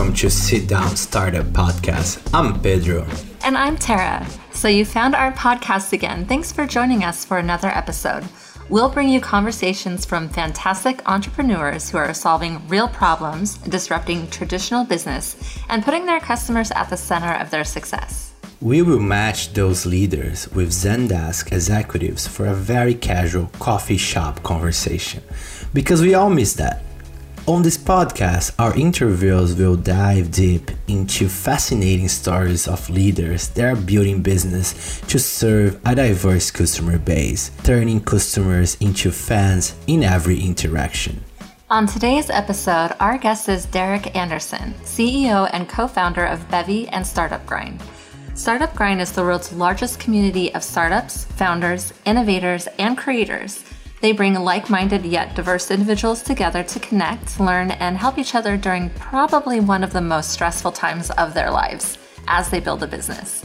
welcome to Sit Down Startup Podcast. I'm Pedro. And I'm Tara. So you found our podcast again. Thanks for joining us for another episode. We'll bring you conversations from fantastic entrepreneurs who are solving real problems, disrupting traditional business, and putting their customers at the center of their success. We will match those leaders with Zendesk executives for a very casual coffee shop conversation because we all miss that. On this podcast, our interviews will dive deep into fascinating stories of leaders that are building business to serve a diverse customer base, turning customers into fans in every interaction. On today's episode, our guest is Derek Anderson, CEO and co founder of Bevy and Startup Grind. Startup Grind is the world's largest community of startups, founders, innovators, and creators they bring like minded yet diverse individuals together to connect, learn, and help each other during probably one of the most stressful times of their lives as they build a business.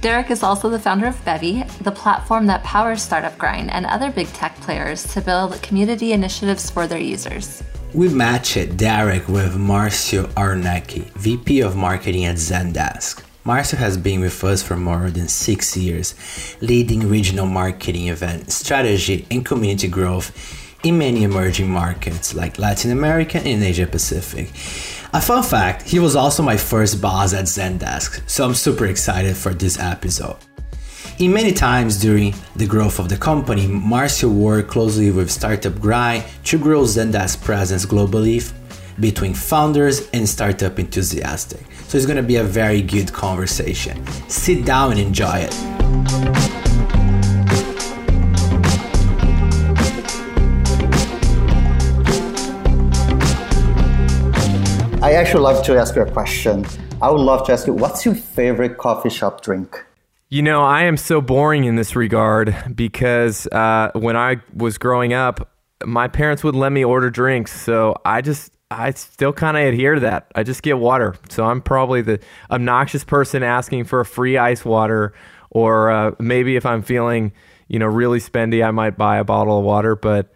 Derek is also the founder of Bevy, the platform that powers Startup Grind and other big tech players to build community initiatives for their users. We matched Derek with Marcio Arnecki, VP of Marketing at Zendesk. Marcio has been with us for more than six years, leading regional marketing event strategy and community growth in many emerging markets like Latin America and Asia Pacific. A fun fact he was also my first boss at Zendesk, so I'm super excited for this episode. In many times during the growth of the company, Marcio worked closely with Startup Grind to grow Zendesk's presence globally between founders and startup enthusiasts. So it's going to be a very good conversation. Sit down and enjoy it. I actually love to ask you a question. I would love to ask you, what's your favorite coffee shop drink? You know, I am so boring in this regard because uh, when I was growing up, my parents would let me order drinks. So I just I still kind of adhere to that. I just get water. So I'm probably the obnoxious person asking for a free ice water, or uh, maybe if I'm feeling, you know, really spendy, I might buy a bottle of water. But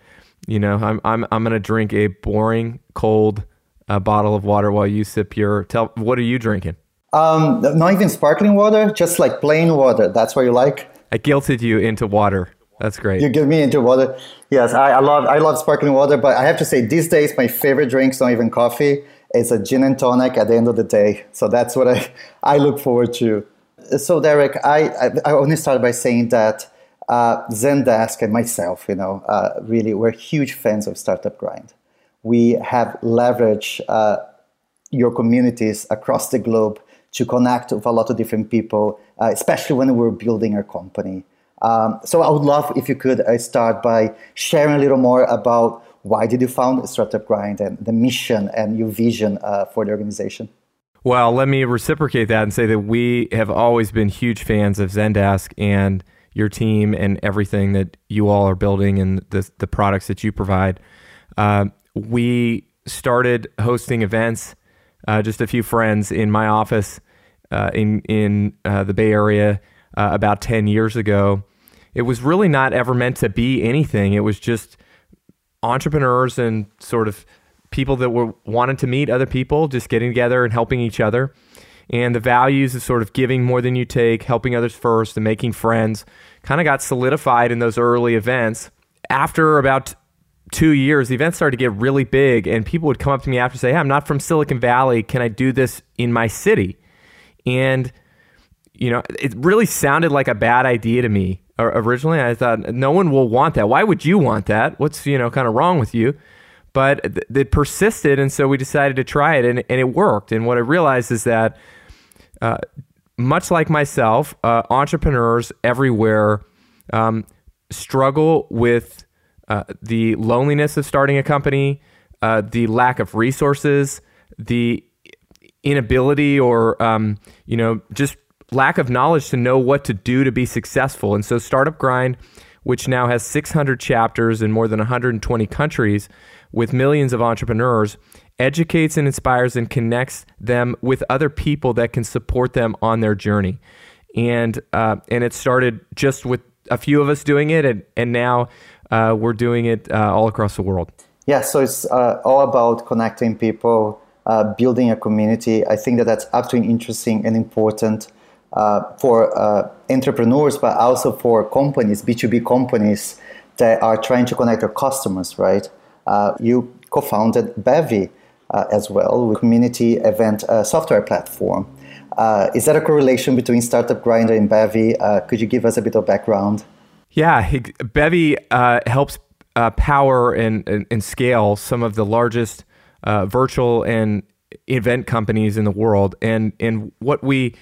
you know, I'm I'm I'm gonna drink a boring cold uh, bottle of water while you sip your. Tell what are you drinking? Um, not even sparkling water, just like plain water. That's what you like. I guilted you into water. That's great. You give me into water. Yes, I, I, love I love sparkling water, but I have to say these days my favorite drink's not even coffee. It's a gin and tonic at the end of the day. So that's what I, I look forward to. So Derek, I, I, I want to start by saying that uh, Zendesk and myself, you know, uh, really we're huge fans of Startup Grind. We have leveraged uh, your communities across the globe to connect with a lot of different people, uh, especially when we're building our company. Um, so I would love if you could uh, start by sharing a little more about why did you found Startup Grind and the mission and your vision uh, for the organization. Well, let me reciprocate that and say that we have always been huge fans of Zendesk and your team and everything that you all are building and the, the products that you provide. Uh, we started hosting events, uh, just a few friends in my office uh, in in uh, the Bay Area uh, about 10 years ago, it was really not ever meant to be anything. It was just entrepreneurs and sort of people that were wanted to meet other people, just getting together and helping each other. And the values of sort of giving more than you take, helping others first, and making friends kind of got solidified in those early events. After about two years, the events started to get really big, and people would come up to me after say, hey, I'm not from Silicon Valley. Can I do this in my city? And you know, it really sounded like a bad idea to me originally. I thought no one will want that. Why would you want that? What's you know kind of wrong with you? But th- it persisted, and so we decided to try it, and, and it worked. And what I realized is that, uh, much like myself, uh, entrepreneurs everywhere um, struggle with uh, the loneliness of starting a company, uh, the lack of resources, the inability, or um, you know just lack of knowledge to know what to do to be successful. And so, Startup Grind, which now has 600 chapters in more than 120 countries with millions of entrepreneurs, educates and inspires and connects them with other people that can support them on their journey. And uh, and it started just with a few of us doing it, and and now uh, we're doing it uh, all across the world. Yeah, so it's uh, all about connecting people uh, building a community. I think that that's absolutely interesting and important for uh, entrepreneurs, but also for companies, B2B companies that are trying to connect their customers, right? Uh, you co founded Bevy uh, as well, a community event uh, software platform. is that a correlation between Startup Grinder and Bevy? could you give us a bit of background? Yeah, Bevy helps power and, and, and scale some of the largest uh, virtual and event companies in the world. And and what we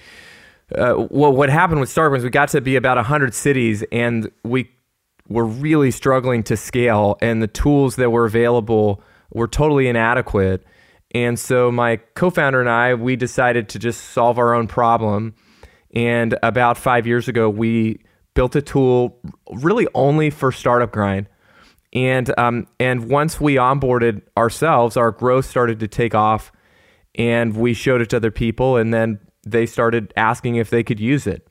uh, well, what happened with Starbucks, we got to be about 100 cities and we were really struggling to scale, and the tools that were available were totally inadequate. And so my co founder and I, we decided to just solve our own problem. And about five years ago, we built a tool really only for Startup Grind and um, and once we onboarded ourselves, our growth started to take off, and we showed it to other people, and then they started asking if they could use it.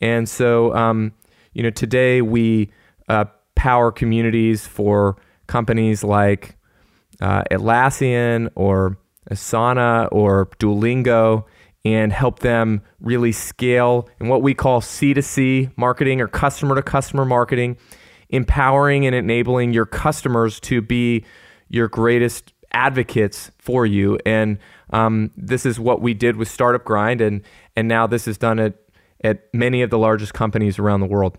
And so, um, you know, today we uh, power communities for companies like uh, Atlassian or Asana or Duolingo and help them really scale in what we call C2C marketing or customer to customer marketing empowering and enabling your customers to be your greatest advocates for you. And um, this is what we did with Startup Grind, and and now this is done at at many of the largest companies around the world.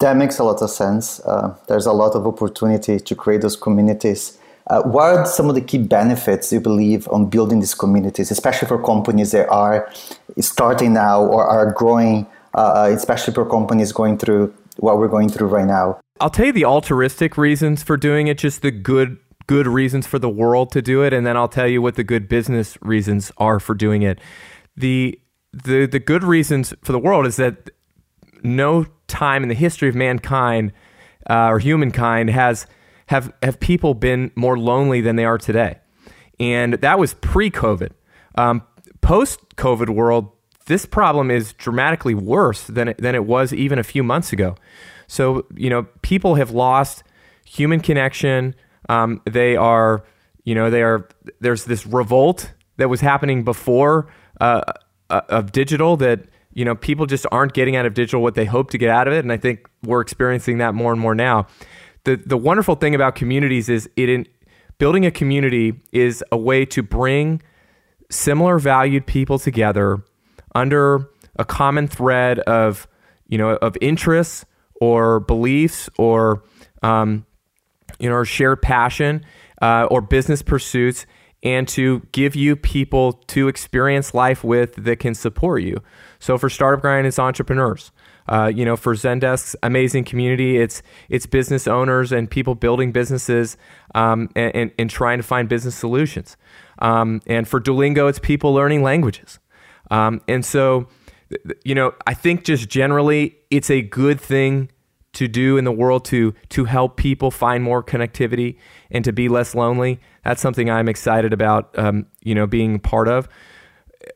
That makes a lot of sense. Uh, there's a lot of opportunity to create those communities. Uh, what are some of the key benefits you believe on building these communities, especially for companies that are starting now or are growing, uh, especially for companies going through what we're going through right now? I'll tell you the altruistic reasons for doing it, just the good good reasons for the world to do it, and then I'll tell you what the good business reasons are for doing it. The the the good reasons for the world is that no time in the history of mankind uh, or humankind has have have people been more lonely than they are today, and that was pre-COVID. Um, Post-COVID world, this problem is dramatically worse than it, than it was even a few months ago. So, you know, people have lost human connection. Um, they are, you know, they are, there's this revolt that was happening before uh, uh, of digital that, you know, people just aren't getting out of digital what they hope to get out of it. And I think we're experiencing that more and more now. The, the wonderful thing about communities is it in, building a community is a way to bring similar valued people together under a common thread of, you know, of interests, or beliefs or um, you know or shared passion uh, or business pursuits and to give you people to experience life with that can support you. So for startup grind it's entrepreneurs. Uh, you know for zendesk's amazing community. It's it's business owners and people building businesses um, and, and, and, trying to find business solutions. Um, and for duolingo it's people learning languages. Um, and so you know, I think just generally it's a good thing to do in the world to to help people find more connectivity and to be less lonely. That's something I'm excited about. Um, you know, being part of.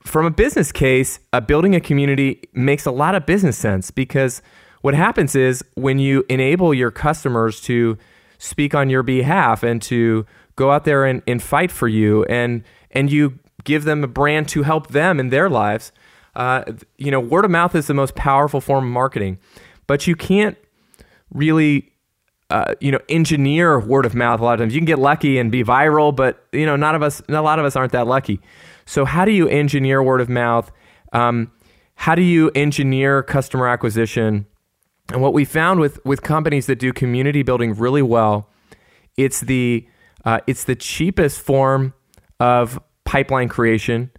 From a business case, uh, building a community makes a lot of business sense because what happens is when you enable your customers to speak on your behalf and to go out there and, and fight for you and and you give them a brand to help them in their lives uh, you know, word of mouth is the most powerful form of marketing, but you can't really, uh, you know, engineer word of mouth. A lot of times you can get lucky and be viral, but you know, none of us, a lot of us aren't that lucky. So, how do you engineer word of mouth? Um, how do you engineer customer acquisition? And what we found with with companies that do community building really well, it's the uh, it's the cheapest form of pipeline creation.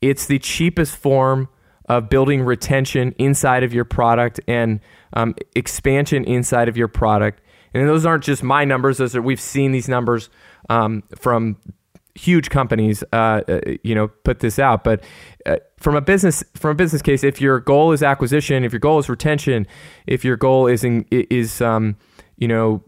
It's the cheapest form of building retention inside of your product and um, expansion inside of your product. And those aren't just my numbers; those are we've seen these numbers um, from huge companies, uh, uh, you know, put this out. But uh, from a business from a business case, if your goal is acquisition, if your goal is retention, if your goal is in, is um, you know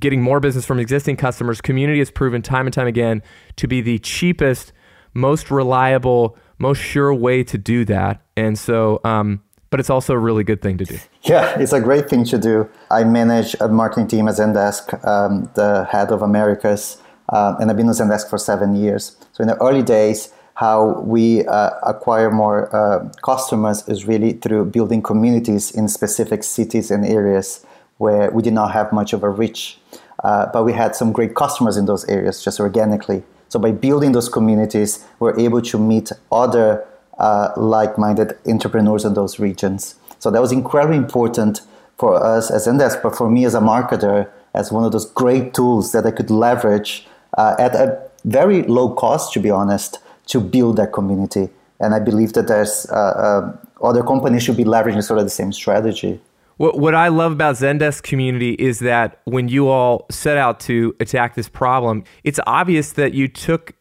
getting more business from existing customers, community has proven time and time again to be the cheapest, most reliable most sure way to do that. And so, um, but it's also a really good thing to do. Yeah, it's a great thing to do. I manage a marketing team at Zendesk, um, the head of Americas, uh, and I've been with Zendesk for seven years. So in the early days, how we uh, acquire more uh, customers is really through building communities in specific cities and areas where we did not have much of a reach. Uh, but we had some great customers in those areas just organically. So by building those communities, we're able to meet other uh, like-minded entrepreneurs in those regions. So that was incredibly important for us as Zendesk, but for me as a marketer, as one of those great tools that I could leverage uh, at a very low cost, to be honest, to build that community. And I believe that there's uh, uh, other companies should be leveraging sort of the same strategy. What, what I love about Zendesk community is that when you all set out to attack this problem, it's obvious that you took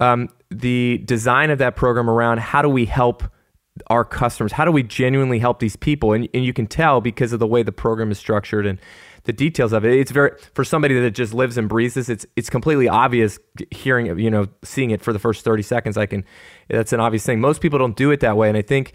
um, the design of that program around how do we help our customers? How do we genuinely help these people? And, and you can tell because of the way the program is structured and the details of it. It's very for somebody that just lives and breathes this. It's it's completely obvious hearing you know seeing it for the first thirty seconds. I can that's an obvious thing. Most people don't do it that way, and I think.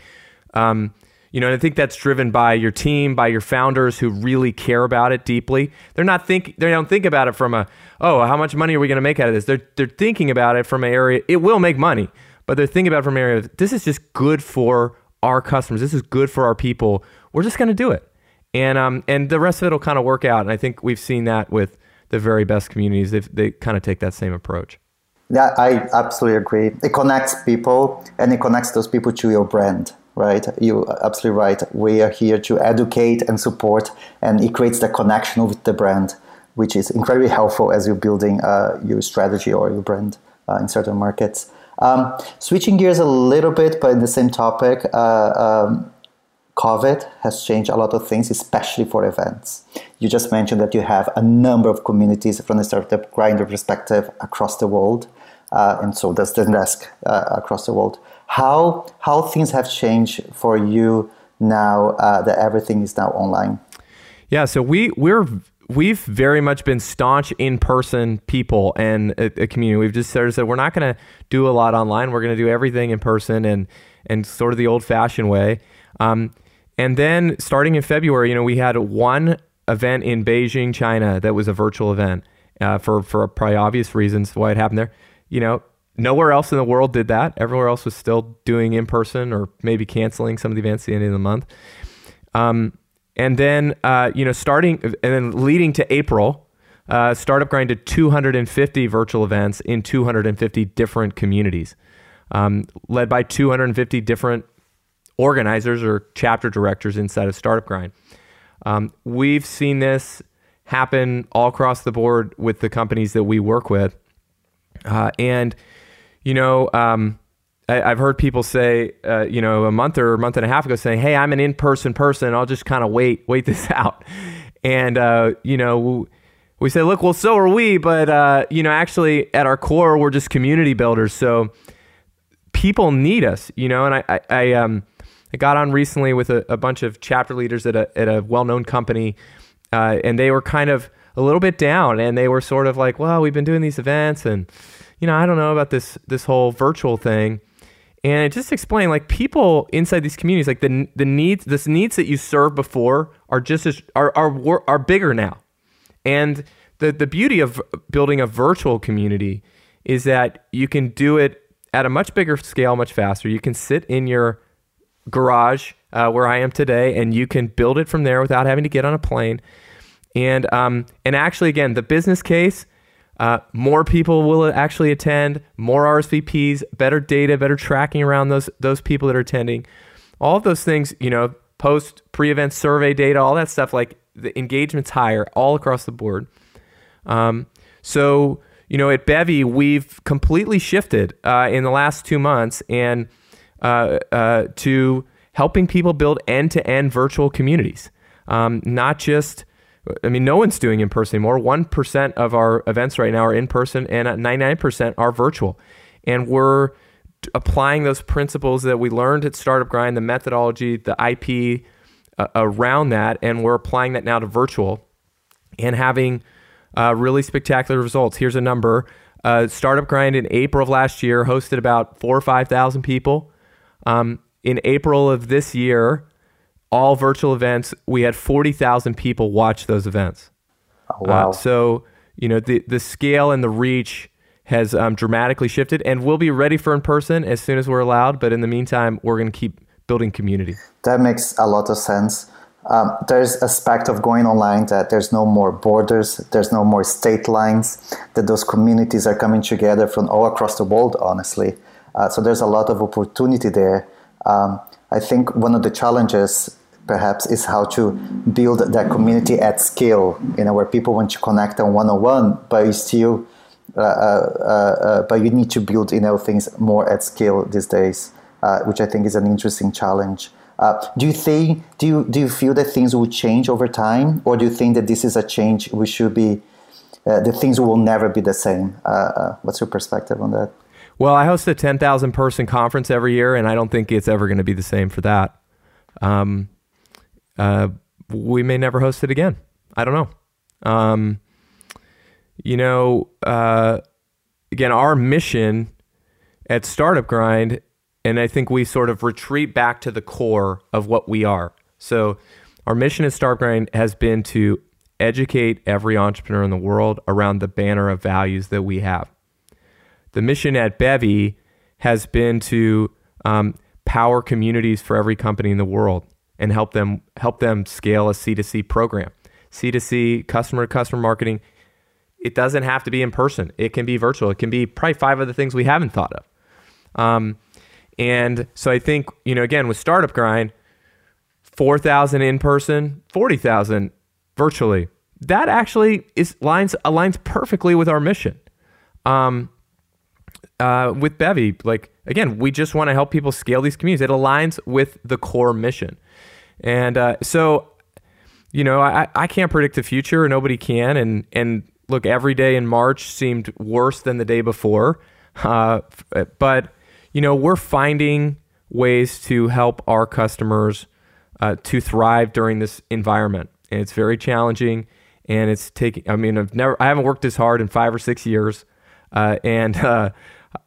Um, you know, and I think that's driven by your team, by your founders who really care about it deeply. They're not think they don't think about it from a oh, how much money are we going to make out of this? They're they're thinking about it from an area. It will make money, but they're thinking about it from an area. This is just good for our customers. This is good for our people. We're just going to do it and um and the rest of it will kind of work out. And I think we've seen that with the very best communities. They they kind of take that same approach. Yeah, I absolutely agree. It connects people, and it connects those people to your brand. Right, you absolutely right. We are here to educate and support, and it creates the connection with the brand, which is incredibly helpful as you're building uh, your strategy or your brand uh, in certain markets. Um, switching gears a little bit, but in the same topic, uh, um, COVID has changed a lot of things, especially for events. You just mentioned that you have a number of communities from the startup grinder perspective across the world, uh, and so does Zendesk uh, across the world. How how things have changed for you now uh, that everything is now online? Yeah, so we we're we've very much been staunch in person people and a, a community. We've just sort of said we're not going to do a lot online. We're going to do everything in person and and sort of the old fashioned way. Um, and then starting in February, you know, we had one event in Beijing, China, that was a virtual event uh, for for probably obvious reasons why it happened there. You know, nowhere else in the world did that. Everywhere else was still doing in person or maybe canceling some of the events at the end of the month. Um, and then uh, you know, starting and then leading to April, uh, Startup Grind did 250 virtual events in 250 different communities, um, led by 250 different organizers or chapter directors inside of Startup Grind. Um, we've seen this happen all across the board with the companies that we work with. Uh, and, you know, um, I, have heard people say, uh, you know, a month or a month and a half ago saying, hey, I'm an in person person. I'll just kind of wait, wait this out. And, uh, you know, we say, look, well, so are we. But, uh, you know, actually at our core, we're just community builders. So people need us, you know, and I, I, I um, I got on recently with a, a bunch of chapter leaders at a, at a well known company, uh, and they were kind of a little bit down, and they were sort of like, "Well, we've been doing these events, and you know, I don't know about this this whole virtual thing." And it just explained like people inside these communities, like the the needs, the needs that you served before are just as are are are bigger now, and the the beauty of building a virtual community is that you can do it at a much bigger scale, much faster. You can sit in your garage uh, where I am today, and you can build it from there without having to get on a plane. And um, and actually, again, the business case, uh, more people will actually attend, more RSVPs, better data, better tracking around those those people that are attending. All of those things, you know, post pre-event survey data, all that stuff, like the engagement's higher all across the board. Um, so you know, at Bevy, we've completely shifted uh, in the last two months, and uh, uh, to helping people build end to end virtual communities. Um, not just, I mean, no one's doing in person anymore. 1% of our events right now are in person, and 99% are virtual. And we're applying those principles that we learned at Startup Grind, the methodology, the IP uh, around that, and we're applying that now to virtual and having uh, really spectacular results. Here's a number. Uh, Startup Grind in April of last year hosted about four or 5,000 people. Um, in April of this year, all virtual events, we had 40,000 people watch those events. Oh, wow. Uh, so, you know, the, the scale and the reach has um, dramatically shifted, and we'll be ready for in person as soon as we're allowed. But in the meantime, we're going to keep building community. That makes a lot of sense. Um, there's aspect of going online that there's no more borders, there's no more state lines, that those communities are coming together from all across the world, honestly. Uh, so there's a lot of opportunity there. Um, I think one of the challenges perhaps is how to build that community at scale, you know, where people want to connect on one-on-one, but you still, uh, uh, uh, but you need to build, you know, things more at scale these days, uh, which I think is an interesting challenge. Uh, do you think do you do you feel that things will change over time, or do you think that this is a change we should be uh, the things will never be the same? Uh, uh, what's your perspective on that? Well, I host a ten thousand person conference every year, and I don't think it's ever going to be the same for that. Um, uh, we may never host it again. I don't know. Um, you know, again, our mission at Startup Grind and I think we sort of retreat back to the core of what we are. So, our mission at Startup Grind has been to educate every entrepreneur in the world around the banner of values that we have. The mission at Bevy has been to um, power communities for every company in the world and help them help them scale a C2C program. C2C, customer to customer marketing, it doesn't have to be in person. It can be virtual. It can be probably five other things we haven't thought of. Um, and so I think, you know, again, with Startup Grind, 4,000 in person, 40,000 virtually. That actually is lines aligns perfectly with our mission. Um, uh, with Bevy, like again, we just want to help people scale these communities. It aligns with the core mission, and uh, so you know, I, I can't predict the future. Nobody can, and and look, every day in March seemed worse than the day before, uh, but you know, we're finding ways to help our customers uh, to thrive during this environment. And it's very challenging. And it's taking, I mean, I've never, I haven't worked this hard in five or six years. Uh, and, uh,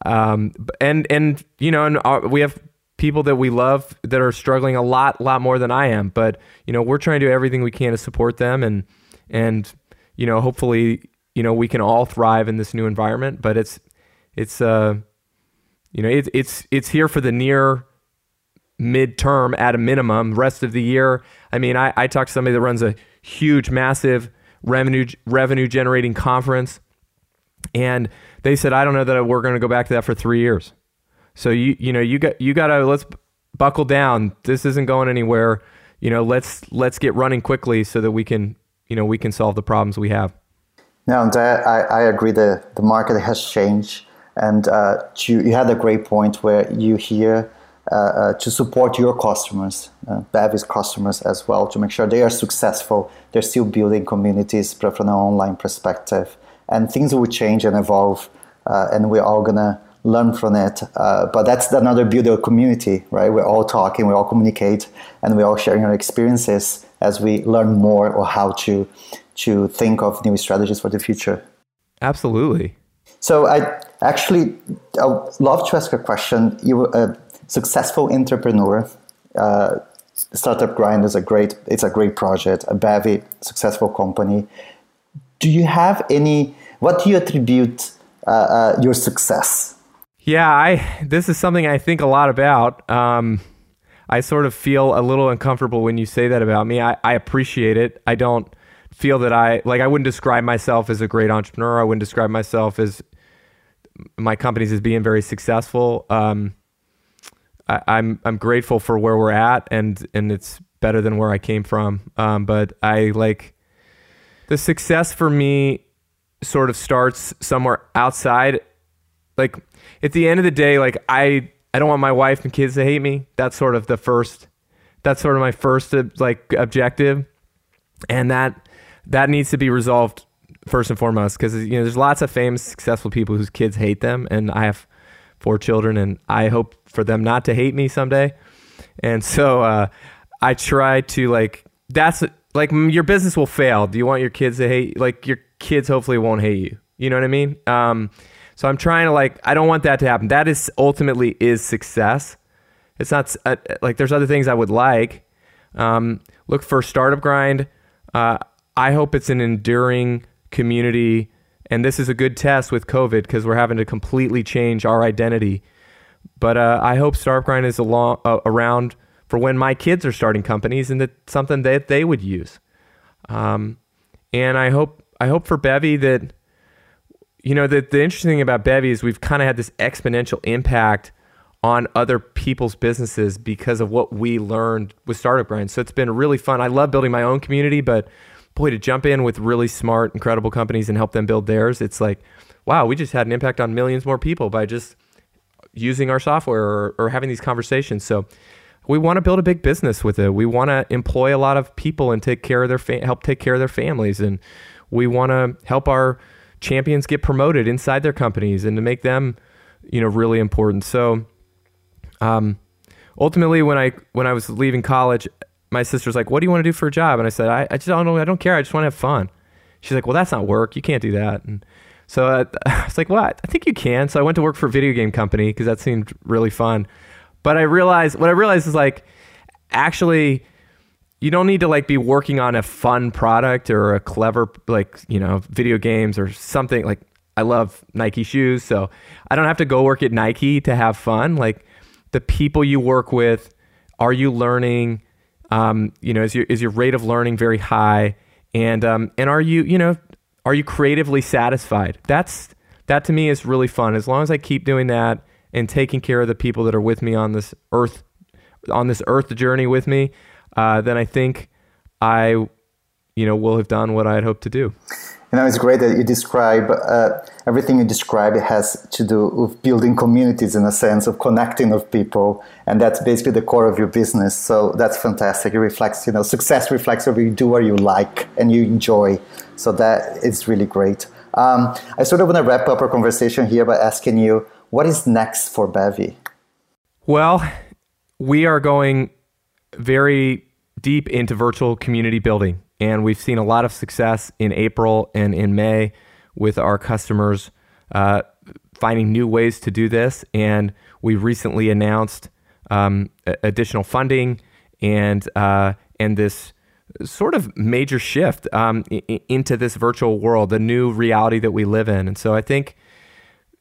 um, and, and, you know, and our, uh, we have people that we love that are struggling a lot, lot more than I am. But, you know, we're trying to do everything we can to support them. And, and, you know, hopefully, you know, we can all thrive in this new environment. But it's, it's, uh, you know, it's it's it's here for the near midterm at a minimum. Rest of the year, I mean, I, I talked to somebody that runs a huge, massive revenue revenue generating conference, and they said, I don't know that we're going to go back to that for three years. So you you know you got you got to let's buckle down. This isn't going anywhere. You know, let's let's get running quickly so that we can you know we can solve the problems we have. No, that I, I agree. The the market has changed. And uh, to, you had a great point where you hear uh, uh, to support your customers, uh, customers as well, to make sure they are successful. They're still building communities from an online perspective. And things will change and evolve, uh, and we're all going to learn from it. Uh, but that's another beauty of community, right? We're all talking, we all communicate, and we're all sharing our experiences as we learn more or how to, to think of new strategies for the future. Absolutely. So I actually I love to ask a question. You're a successful entrepreneur. Uh, Startup Grind is a great. It's a great project. A very successful company. Do you have any? What do you attribute uh, uh, your success? Yeah, I. This is something I think a lot about. Um, I sort of feel a little uncomfortable when you say that about me. I, I appreciate it. I don't feel that I like I wouldn't describe myself as a great entrepreneur. I wouldn't describe myself as my companies as being very successful. Um, I, am I'm, I'm grateful for where we're at, and and it's better than where I came from. Um, but I like the success for me sort of starts somewhere outside. Like at the end of the day, like I I don't want my wife and kids to hate me. That's sort of the first. That's sort of my first uh, like objective, and that that needs to be resolved first and foremost because you know there's lots of famous successful people whose kids hate them and i have four children and i hope for them not to hate me someday and so uh, i try to like that's like your business will fail do you want your kids to hate like your kids hopefully won't hate you you know what i mean um, so i'm trying to like i don't want that to happen that is ultimately is success it's not uh, like there's other things i would like um, look for startup grind uh, i hope it's an enduring community And this is a good test with COVID because we're having to completely change our identity. But uh, I hope Startup Grind is along, uh, around for when my kids are starting companies and that something that they would use. Um, and I hope I hope for Bevy that you know the the interesting thing about Bevy is we've kind of had this exponential impact on other people's businesses because of what we learned with Startup Grind. So it's been really fun. I love building my own community, but boy, to jump in with really smart, incredible companies and help them build theirs, it's like, wow, we just had an impact on millions more people by just using our software or, or having these conversations. So we want to build a big business with it. We want to employ a lot of people and take care of their fa- help take care of their families, and we want to help our champions get promoted inside their companies and to make them, you know, really important. So um, ultimately, when I when I was leaving college, my sister's like, "What do you want to do for a job?" And I said, "I, I just don't know. I don't care. I just want to have fun." She's like, "Well, that's not work. You can't do that." And so uh, I was like, "Well, I think you can." So I went to work for a video game company because that seemed really fun. But I realized what I realized is like, actually, you don't need to like be working on a fun product or a clever like you know video games or something like. I love Nike shoes, so I don't have to go work at Nike to have fun. Like the people you work with, are you learning? Um, you know, is your is your rate of learning very high? And um, and are you you know are you creatively satisfied? That's that to me is really fun. As long as I keep doing that and taking care of the people that are with me on this earth on this earth journey with me, uh, then I think I you know will have done what I had hoped to do. You know, it's great that you describe uh, everything you describe it has to do with building communities in a sense of connecting with people, and that's basically the core of your business. So that's fantastic. It reflects, you know, success reflects where you do what you like and you enjoy. So that is really great. Um, I sort of want to wrap up our conversation here by asking you, what is next for Bevy? Well, we are going very deep into virtual community building. And we've seen a lot of success in April and in May with our customers uh, finding new ways to do this. And we recently announced um, additional funding and uh, and this sort of major shift um, into this virtual world, the new reality that we live in. And so I think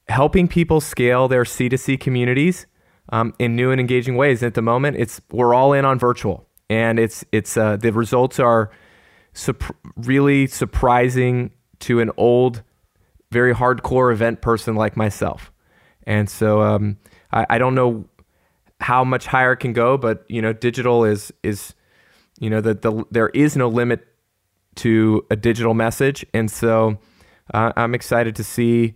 helping people scale their C2C communities um, in new and engaging ways. At the moment, it's we're all in on virtual, and it's it's uh, the results are really surprising to an old, very hardcore event person like myself. And so um, I, I, don't know how much higher it can go, but you know, digital is is you know that the, there is no limit to a digital message, and so uh, I'm excited to see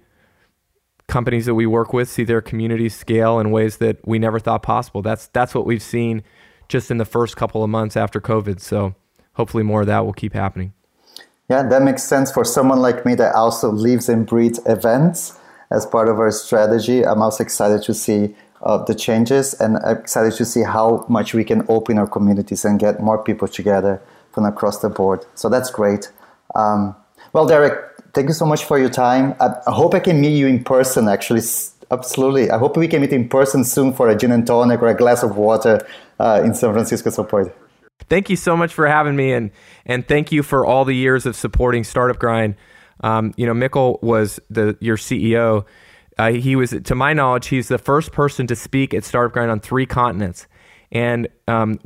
companies that we work with see their communities scale in ways that we never thought possible. That's that's what we've seen just in the first couple of months after COVID. So hopefully more of that will keep happening. Yeah, that makes sense for someone like me that also lives and breathes events as part of our strategy. I'm also excited to see uh, the changes and excited to see how much we can open our communities and get more people together from across the board. So that's great. Um, well, Derek, thank you so much for your time. I, hope I can meet you in person, actually. Absolutely. I hope we can meet in person soon for a gin and tonic or a glass of water uh, in San Francisco support. Thank you so much for having me, and and thank you for all the years of supporting Startup Grind. Um, you know, Mikkel was the your CEO. Uh, he was, to my knowledge, he's the first person to speak at Startup Grind on three continents, and um,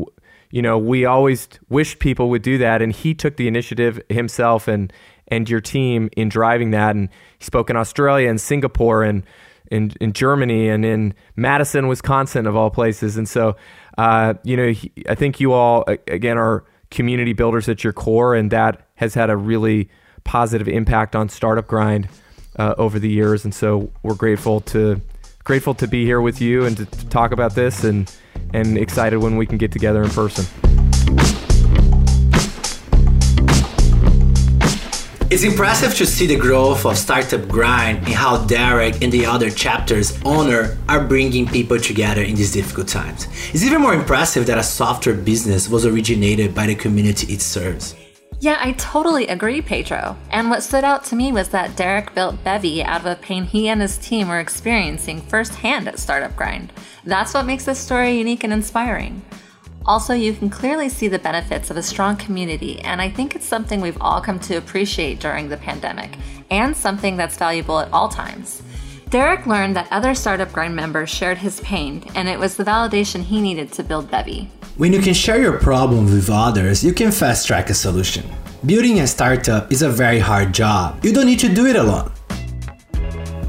you know, we always wished people would do that, and he took the initiative himself and and your team in driving that. And he spoke in Australia and Singapore and in in Germany and in Madison, Wisconsin, of all places. And so uh, you know, he, I think you all again are community builders at your core, and that has had a really positive impact on Startup Grind uh, over the years. And so we're grateful to grateful to be here with you and to, to talk about this, and and excited when we can get together in person. It's impressive to see the growth of Startup Grind and how Derek and the other chapter's owner are bringing people together in these difficult times. It's even more impressive that a software business was originated by the community it serves. Yeah, I totally agree, Pedro. And what stood out to me was that Derek built Bevy out of a pain he and his team were experiencing firsthand at Startup Grind. That's what makes this story unique and inspiring. Also, you can clearly see the benefits of a strong community, and I think it's something we've all come to appreciate during the pandemic, and something that's valuable at all times. Derek learned that other Startup Grind members shared his pain, and it was the validation he needed to build Bevy. When you can share your problem with others, you can fast track a solution. Building a startup is a very hard job. You don't need to do it alone.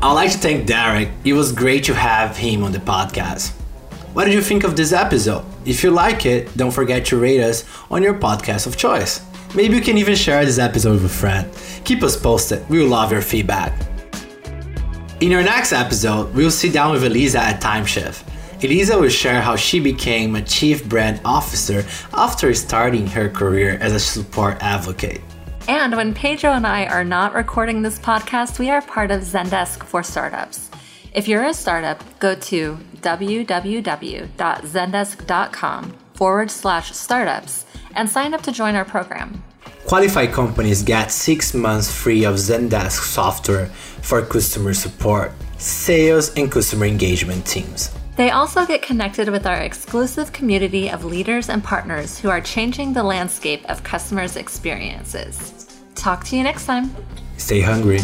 I'd like to thank Derek. It was great to have him on the podcast. What did you think of this episode? If you like it, don't forget to rate us on your podcast of choice. Maybe you can even share this episode with a friend. Keep us posted, we love your feedback. In our next episode, we'll sit down with Elisa at Timeshift. Elisa will share how she became a chief brand officer after starting her career as a support advocate. And when Pedro and I are not recording this podcast, we are part of Zendesk for Startups. If you're a startup, go to www.zendesk.com forward slash startups and sign up to join our program. Qualified companies get six months free of Zendesk software for customer support, sales, and customer engagement teams. They also get connected with our exclusive community of leaders and partners who are changing the landscape of customers' experiences. Talk to you next time. Stay hungry.